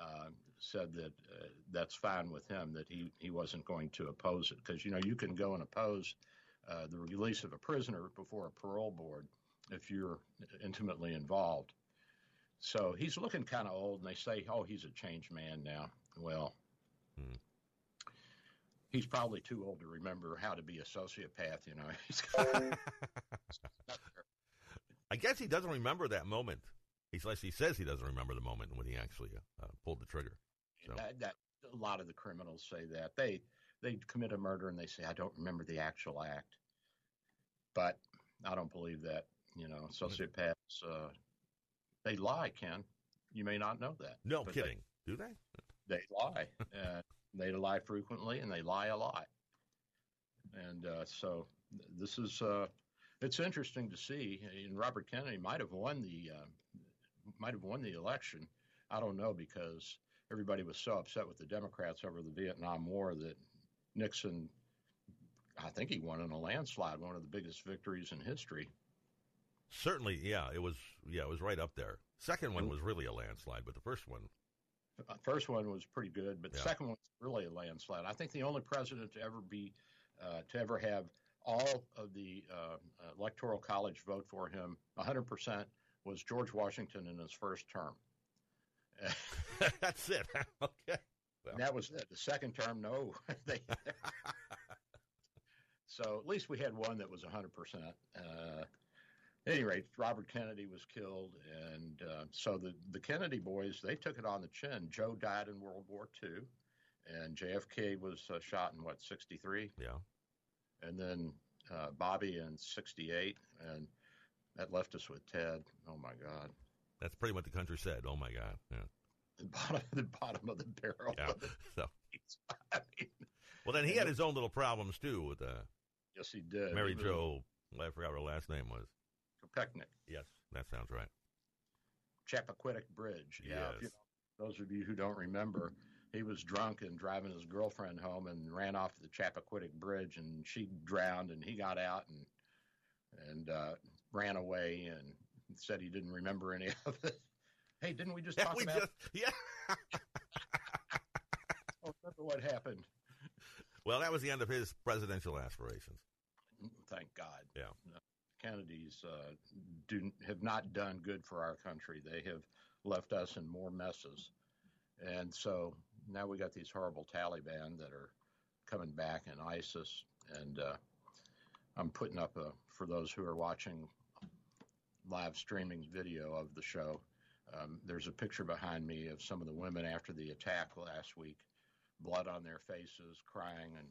uh, said that uh, that's fine with him, that he, he wasn't going to oppose it. Because, you know, you can go and oppose uh, the release of a prisoner before a parole board if you're intimately involved. So he's looking kind of old, and they say, oh, he's a changed man now. Well, hmm. he's probably too old to remember how to be a sociopath, you know.
I guess he doesn't remember that moment. He's he says he doesn't remember the moment when he actually uh, pulled the trigger.
So. That, that, a lot of the criminals say that they they commit a murder and they say I don't remember the actual act, but I don't believe that. You know, sociopaths uh, they lie. Ken, you may not know that.
No kidding. They, Do they?
They lie. uh, they lie frequently and they lie a lot. And uh, so this is uh, it's interesting to see. And Robert Kennedy might have won the uh, might have won the election. I don't know because everybody was so upset with the Democrats over the Vietnam War that Nixon, I think he won in a landslide, one of the biggest victories in history.
Certainly, yeah, it was. Yeah, it was right up there. Second one was really a landslide, but the first one,
uh, first one was pretty good, but the yeah. second one was really a landslide. I think the only president to ever be uh, to ever have all of the uh, electoral college vote for him 100% was George Washington in his first term.
That's it. okay.
Well. that was it. The second term, no. they, so at least we had one that was 100%. Uh, at any rate, Robert Kennedy was killed, and uh, so the, the Kennedy boys they took it on the chin. Joe died in World War II, and JFK was uh, shot in what 63.
Yeah,
and then uh, Bobby in '68, and that left us with Ted. Oh my God!
That's pretty much the country said. Oh my God! Yeah.
The bottom, the bottom of the barrel.
Yeah. So. I mean, well, then he had his own little problems too with uh.
Yes, he did.
Mary he Jo. I forgot what her last name was.
Kopechne.
Yes, that sounds right.
Chappaquiddick Bridge. Yeah. Yes. You know, those of you who don't remember, he was drunk and driving his girlfriend home and ran off the Chappaquiddick Bridge and she drowned and he got out and and uh, ran away and said he didn't remember any of it. Hey, didn't we just
yeah,
talk
we
about?
Just, yeah.
oh, remember what happened?
Well, that was the end of his presidential aspirations.
Thank God.
Yeah.
No, Kennedys uh, do have not done good for our country. They have left us in more messes, and so now we got these horrible Taliban that are coming back and ISIS. And uh, I'm putting up a, for those who are watching live streaming video of the show. Um, there's a picture behind me of some of the women after the attack last week, blood on their faces, crying. And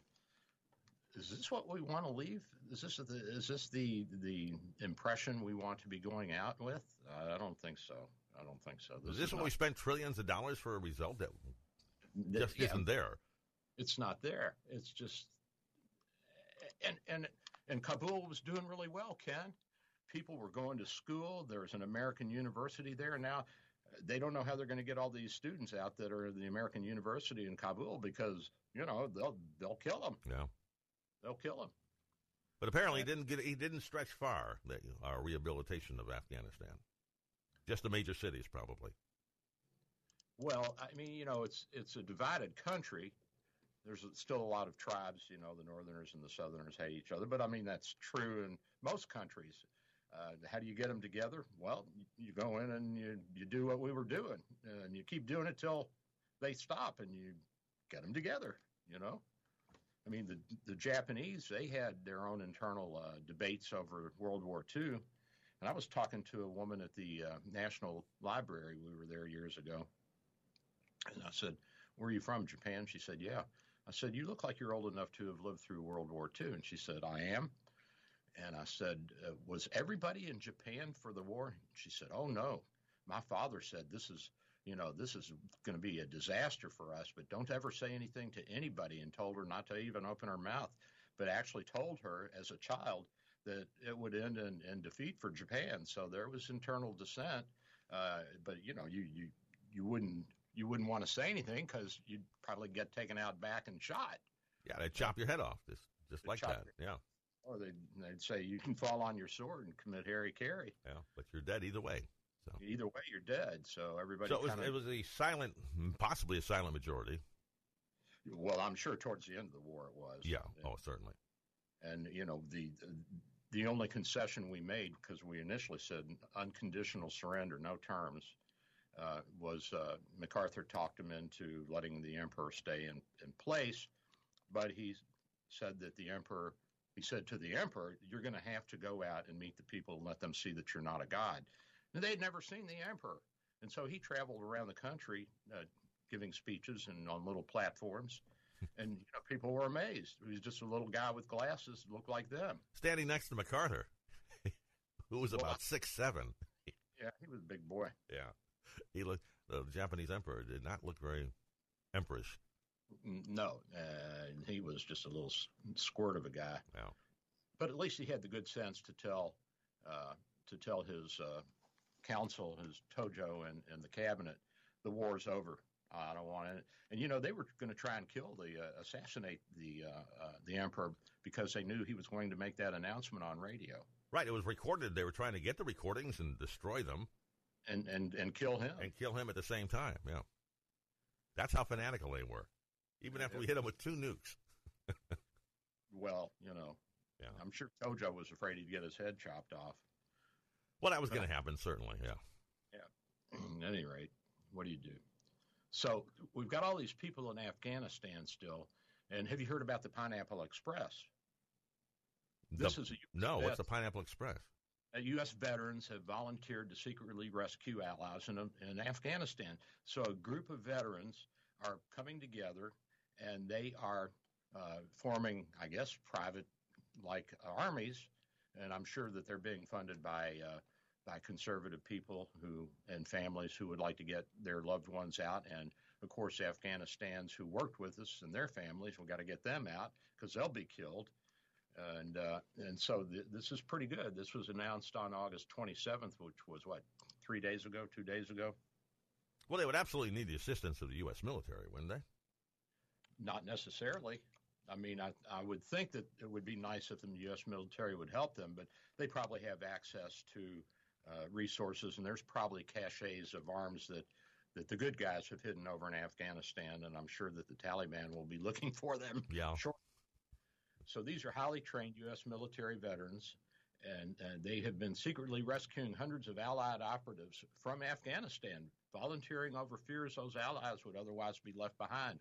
is this what we want to leave? Is this the is this the the impression we want to be going out with? Uh, I don't think so. I don't think so.
This is this is what we spent trillions of dollars for a result that just yeah, isn't there.
It's not there. It's just and and and Kabul was doing really well, Ken. People were going to school. There's an American university there now. They don't know how they're going to get all these students out that are the American university in Kabul because you know they'll they'll kill them.
Yeah,
they'll kill them.
But apparently, he didn't get he didn't stretch far. The our rehabilitation of Afghanistan, just the major cities, probably.
Well, I mean, you know, it's it's a divided country. There's still a lot of tribes, you know, the Northerners and the Southerners hate each other, but I mean that's true in most countries. Uh, how do you get them together? Well, you go in and you, you do what we were doing, and you keep doing it till they stop, and you get them together. You know, I mean, the the Japanese they had their own internal uh, debates over World War II, and I was talking to a woman at the uh, National Library. We were there years ago, and I said, "Where are you from, Japan?" She said, "Yeah." I said, "You look like you're old enough to have lived through World War II," and she said, "I am." And I said, uh, Was everybody in Japan for the war? She said, Oh, no. My father said, This is, you know, this is going to be a disaster for us, but don't ever say anything to anybody, and told her not to even open her mouth, but actually told her as a child that it would end in, in defeat for Japan. So there was internal dissent. Uh, but, you know, you, you, you wouldn't. You wouldn't want to say anything because you'd probably get taken out back and shot.
Yeah, they'd chop your head off just just
They'd
like that.
your-
Yeah,
Or they'd, they'd say you can fall on your sword and commit Harry Carey.
yeah, but you're dead either way. So,
Either way, you're dead. So everybody.
so it was,
kinda,
it was a silent, possibly a silent majority.
Well, I'm sure towards the end of the war it was.
Yeah, oh, certainly.
And you know the the only concession we made because we initially said unconditional surrender, no terms, uh, was uh, MacArthur talked him into letting the emperor stay in, in place, but he said that the emperor. He said to the emperor, "You're going to have to go out and meet the people and let them see that you're not a god." And they'd never seen the emperor, and so he traveled around the country uh, giving speeches and on little platforms, and you know people were amazed. He was just a little guy with glasses, looked like them.
Standing next to MacArthur, who was about six seven.
Yeah, he was a big boy.
Yeah, he looked. The Japanese emperor did not look very emperorish.
No, uh, he was just a little squirt of a guy.
Yeah.
But at least he had the good sense to tell uh, to tell his uh, council, his Tojo, and, and the cabinet, the war's over. I don't want it. And you know they were going to try and kill the uh, assassinate the uh, uh, the emperor because they knew he was going to make that announcement on radio
Right, it was recorded. They were trying to get the recordings and destroy them
and and and kill him.
and kill him at the same time. Yeah, that's how fanatical they were. Even after we hit them with two nukes.
Well, you know,
Yeah.
I'm sure Tojo was afraid he'd get his head chopped off.
Well, that was going to happen, certainly. Yeah. Yeah.
At any rate, what do you do? So we've got all these people in Afghanistan still, and have you heard about the Pineapple Express? This
The-
is a US
no. What's the Pineapple Express?
uh, U.S. veterans have volunteered to secretly rescue allies in, in Afghanistan. So a group of veterans are coming together, and they are uh, forming, I guess, private like armies, and I'm sure that they're being funded by uh, by conservative people who and families who would like to get their loved ones out, and of course Afghanistan's who worked with us and their families. We've got to get them out because they'll be killed and uh, and so th- this is pretty good. This was announced on August 27th, which was what three days ago, two days ago.
Well, they would absolutely need the assistance of the U.S. military, wouldn't they?
Not necessarily. I mean, I I would think that it would be nice if the U.S. military would help them, but they probably have access to uh, resources, and there's probably caches of arms that. That the good guys have hidden over in Afghanistan, and I'm sure that the Taliban will be looking for them.
Yeah.
shortly. So these are highly trained U.S. military veterans, and, and they have been secretly rescuing hundreds of Allied operatives from Afghanistan, volunteering over fears those allies would otherwise be left behind,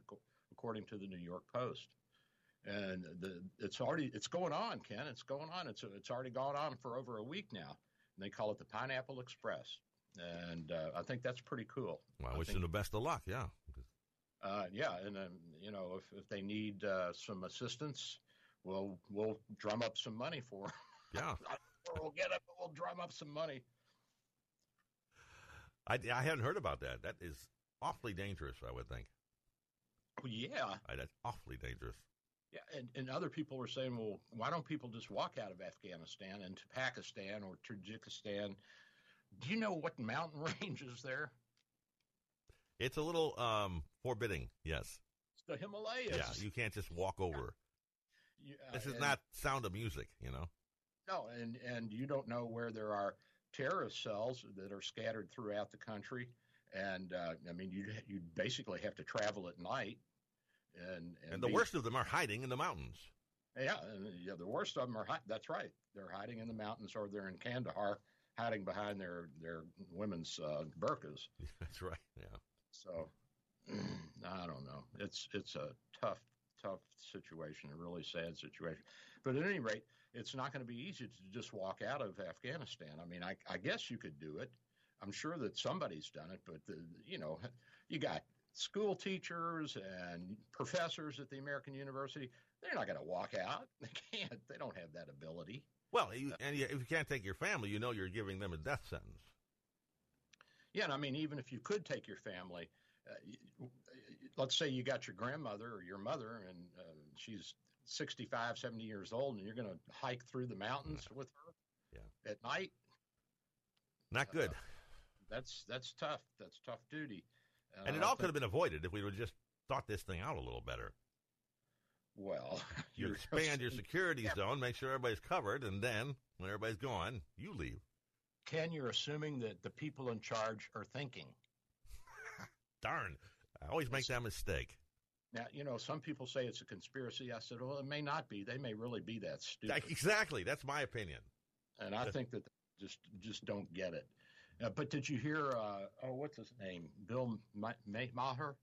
according to the New York Post. And the, it's already it's going on, Ken. It's going on. It's it's already gone on for over a week now. And they call it the Pineapple Express, and uh, I think that's pretty cool.
Well, I wish them the best of luck. Yeah.
uh, yeah, and um, you know, if, if they need uh, some assistance, we'll we'll drum up some money for. 'em.
Yeah.
we'll get it, but we'll drum up some money.
I, I hadn't heard about that. That is awfully dangerous, I would think.
Well, yeah,
Uh, That's awfully dangerous.
yeah, and, and other people were saying, well, why don't people just walk out of Afghanistan and to Pakistan or Tajikistan? Do you know what mountain range is there?
It's a little um, forbidding, yes.
It's the Himalayas.
Yeah, you can't just walk over.
Yeah,
This is
and-
not Sound of Music, you know.
No, and and you don't know where there are terrorist cells that are scattered throughout the country, and uh, I mean you you basically have to travel at night, and
And the
be-
worst of them are hiding in the mountains.
Yeah, and yeah, the worst of them are. That's right. They're hiding in the mountains, or they're in Kandahar, hiding behind their their women's uh, burqas.
That's right. Yeah.
So I don't know. It's it's a tough tough situation, a really sad situation. But at any rate, it's not going to be easy to just walk out of Afghanistan. I mean, I, I guess you could do it. I'm sure that somebody's done it, but the, you know, you got school teachers and professors at the American University. They're not going to walk out. They can't. They don't have that ability.
Well, you, and if you can't take your family, you know you're giving them a death sentence.
Yeah, and I mean, even if you could take your family, uh, let's say you got your grandmother or your mother, and uh, she's 65, 70 years old, and you're going to hike through the mountains with her
yeah.
at night.
Not good. Uh,
that's that's tough. That's tough duty.
Uh, and it all could have been avoided if we would just thought this thing out a little better.
Well,
you expand your security yeah. zone, make sure everybody's covered, and then when everybody's gone, you leave.
Ken, you're assuming that the people in charge are thinking.
Darn. I always make that mistake.
Now, you know, some people say it's a conspiracy. I said, well, it may not be. They may really be that stupid.
Exactly. That's my opinion.
And I think that just just don't get it. Uh, but did you hear? Uh, oh, what's his name? Bill Maher.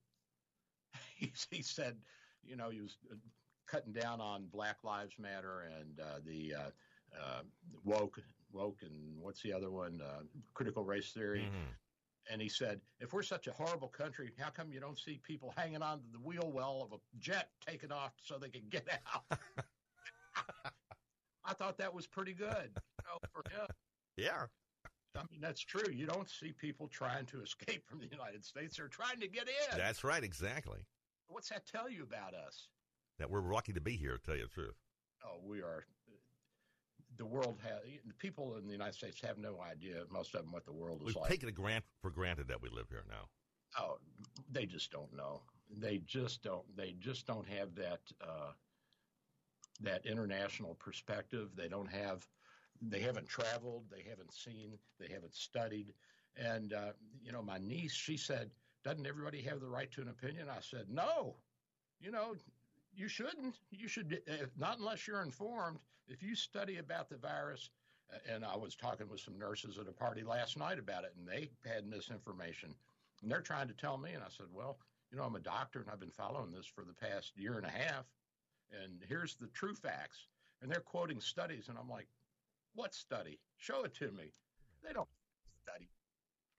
he, he said, you know, he was uh, cutting down on Black Lives Matter and uh, the uh, uh, woke, woke, and what's the other one? critical race theory. Mm-hmm. And he said, if we're such a horrible country, how come you don't see people hanging on to the wheel well of a jet taking off so they can get out? I thought that was pretty good you know, for him.
Yeah.
I mean, that's true. You don't see people trying to escape from the United States. They're trying to get in.
That's right, exactly.
What's that tell you about us?
That we're lucky to be here, to tell you the truth.
Oh, we are. The world has, the people in the United States have no idea, most of them, what the world is
We've
like.
We've taken it grant, for granted that we live here now.
Oh, they just don't know. They just don't. They just don't have that uh, that international perspective. They don't have they haven't traveled, they haven't seen, they haven't studied. And, uh, you know, my niece, she said, Doesn't everybody have the right to an opinion? I said, No. You know, you shouldn't. You should, uh, not unless you're informed. If you study about the virus, and I was talking with some nurses at a party last night about it, and they had misinformation. And they're trying to tell me, and I said, Well, you know, I'm a doctor and I've been following this for the past year and a half. And here's the true facts. And they're quoting studies, and I'm like, what study? Show it to me. They don't study.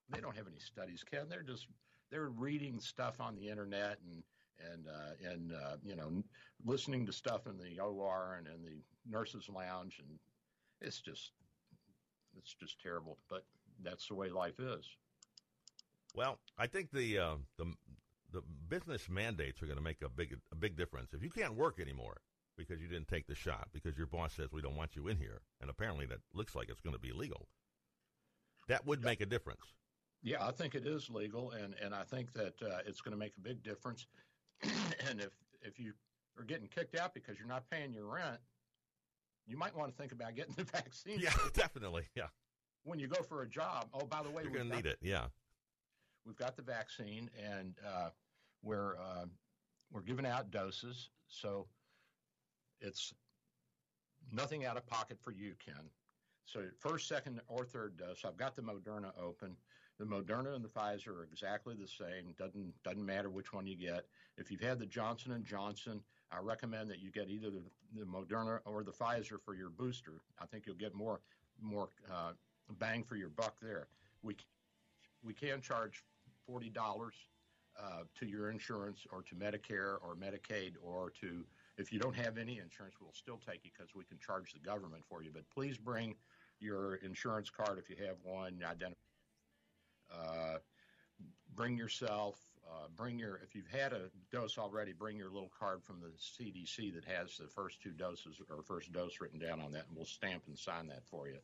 They don't have any studies, Ken. They're just they're reading stuff on the internet and and uh, and uh, you know listening to stuff in the OR and in the nurses' lounge, and it's just it's just terrible. But that's the way life is.
Well, I think the uh, the the business mandates are going to make a big a big difference. If you can't work anymore, because you didn't take the shot because your boss says we don't want you in here, and apparently that looks like it's going to be legal. That would make a difference.
Yeah, I think it is legal, and and I think that uh, it's going to make a big difference. and if if you are getting kicked out because you're not paying your rent, you might want to think about getting the vaccine.
Yeah, definitely. Yeah.
When you go for a job, oh, by the way,
you're going to need it. Yeah.
We've got the vaccine, and uh, we're uh, we're giving out doses. So it's nothing out of pocket for you, Ken. So first, second, or third dose. I've got the Moderna open. The Moderna and the Pfizer are exactly the same. Doesn't doesn't matter which one you get. If you've had the Johnson and Johnson, I recommend that you get either the, the Moderna or the Pfizer for your booster. I think you'll get more more uh, bang for your buck there. We we can charge forty dollars uh, to your insurance or to Medicare or Medicaid or to if you don't have any insurance, we'll still take you because we can charge the government for you. But please bring your insurance card if you have one. Identify. Uh, bring yourself. Uh, bring your if you've had a dose already. Bring your little card from the CDC that has the first two doses or first dose written down on that, and we'll stamp and sign that for you.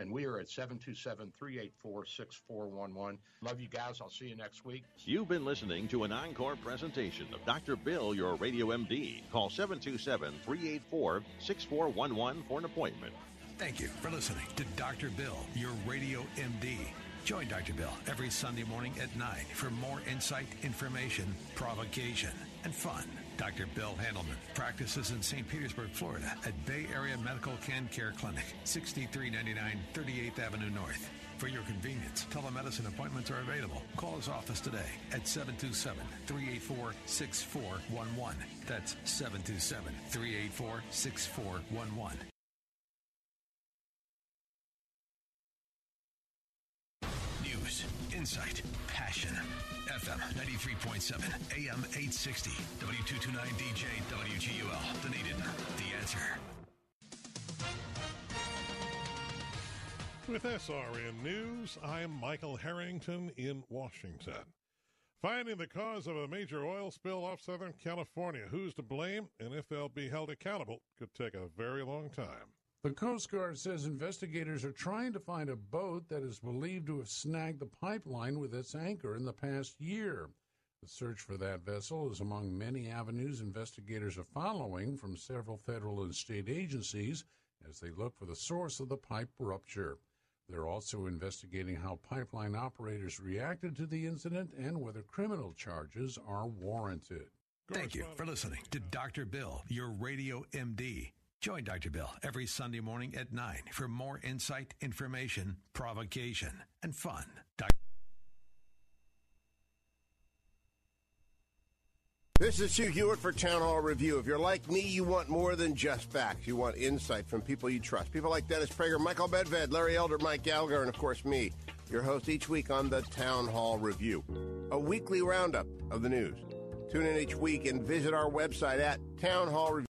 And we are at 727 384 6411. Love you guys. I'll see you next week.
You've been listening to an encore presentation of Dr. Bill, your radio MD. Call 727 384 6411 for an appointment.
Thank you for listening to Dr. Bill, your radio MD. Join Dr. Bill every Sunday morning at 9 for more insight, information, provocation, and fun. Dr. Bill Handelman practices in St. Petersburg, Florida at Bay Area Medical Can Care Clinic, 6399 38th Avenue North. For your convenience, telemedicine appointments are available. Call his office today at 727 384 6411. That's 727 384 6411. Insight, passion. FM 93.7, AM 860, W229DJ, WGUL, Dunedin. The answer.
With SRN News, I'm Michael Harrington in Washington. Finding the cause of a major oil spill off Southern California. Who's to blame and if they'll be held accountable could take a very long time.
The Coast Guard says investigators are trying to find a boat that is believed to have snagged the pipeline with its anchor in the past year. The search for that vessel is among many avenues investigators are following from several federal and state agencies as they look for the source of the pipe rupture. They're also investigating how pipeline operators reacted to the incident and whether criminal charges are warranted.
Thank you for listening to Dr. Bill, your radio MD. Join Dr. Bill every Sunday morning at 9 for more insight, information, provocation, and fun. Dr.
This is Hugh Hewitt for Town Hall Review. If you're like me, you want more than just facts. You want insight from people you trust. People like Dennis Prager, Michael Medved, Larry Elder, Mike Gallagher, and of course me, your host each week on the Town Hall Review. A weekly roundup of the news. Tune in each week and visit our website at Town Hall Review.